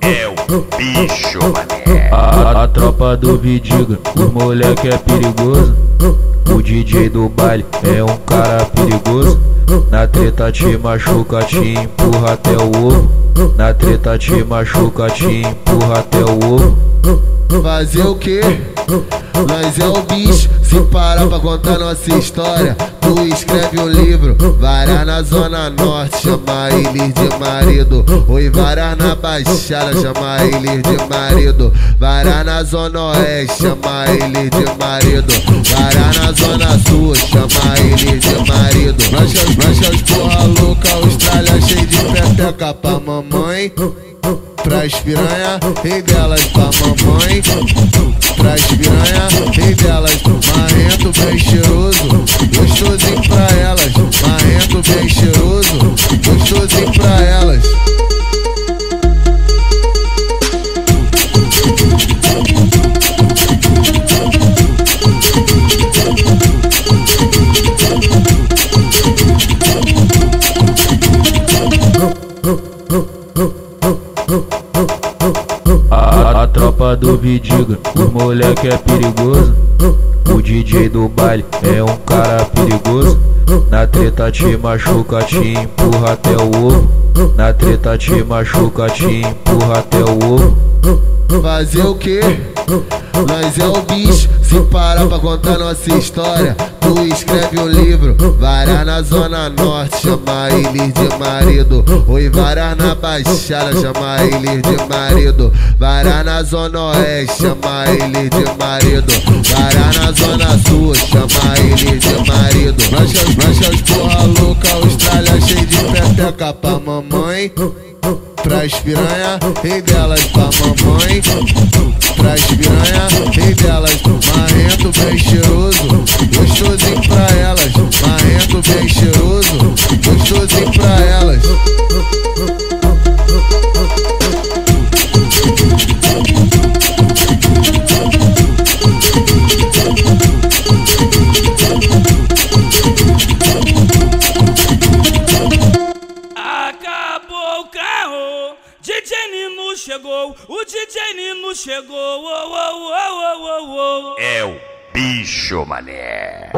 É o bicho, mané. A, a tropa do Vidiga, os moleque é perigoso. O DJ do baile é um cara perigoso. Na treta te machuca, te empurra até o ovo. Na treta te machuca, te empurra até o ovo. Fazer o quê? Nós é o bicho, se parar pra contar nossa história. Tu escreve um livro, varar na zona norte, chama ele de marido. Oi, varar na baixada, chama ele de marido. Varar na zona oeste, chama ele de marido. Varar na zona sul, chama ele de marido. Nós, nós, nós porra louca, Austrália cheio de pepeca pra mamãe pras piranha, rei delas pra mamãe. Pras piranha, rei delas, marrento bem cheiroso, gostosinho pra elas. Marrento bem cheiroso, gostosinho pra elas. A, tropa do Vidiga, os moleque é perigoso. O DJ do baile é um cara perigoso. Na treta te machuca, te empurra até o ovo. Na treta te machuca, te empurra até o ovo. Fazer o quê? Nós é o bicho, se parar pra contar nossa história. Tu escreve um livro, varar na zona norte, chama ele de marido. Oi, varar na baixada, chama ele de marido. Varar na zona oeste, chama ele de marido. Varar na zona sul, chama ele de marido. Nós, nós porra louca, Austrália cheio de pepeca pra mamãe pras piranha, rei delas pra mamãe. Pras piranha, rei delas, marrento bem cheiroso, gostosinho pra elas. Marrento bem cheiroso, Chegou, o DJ Nino chegou, oh, oh, oh, oh, oh, oh. É o bicho, mané.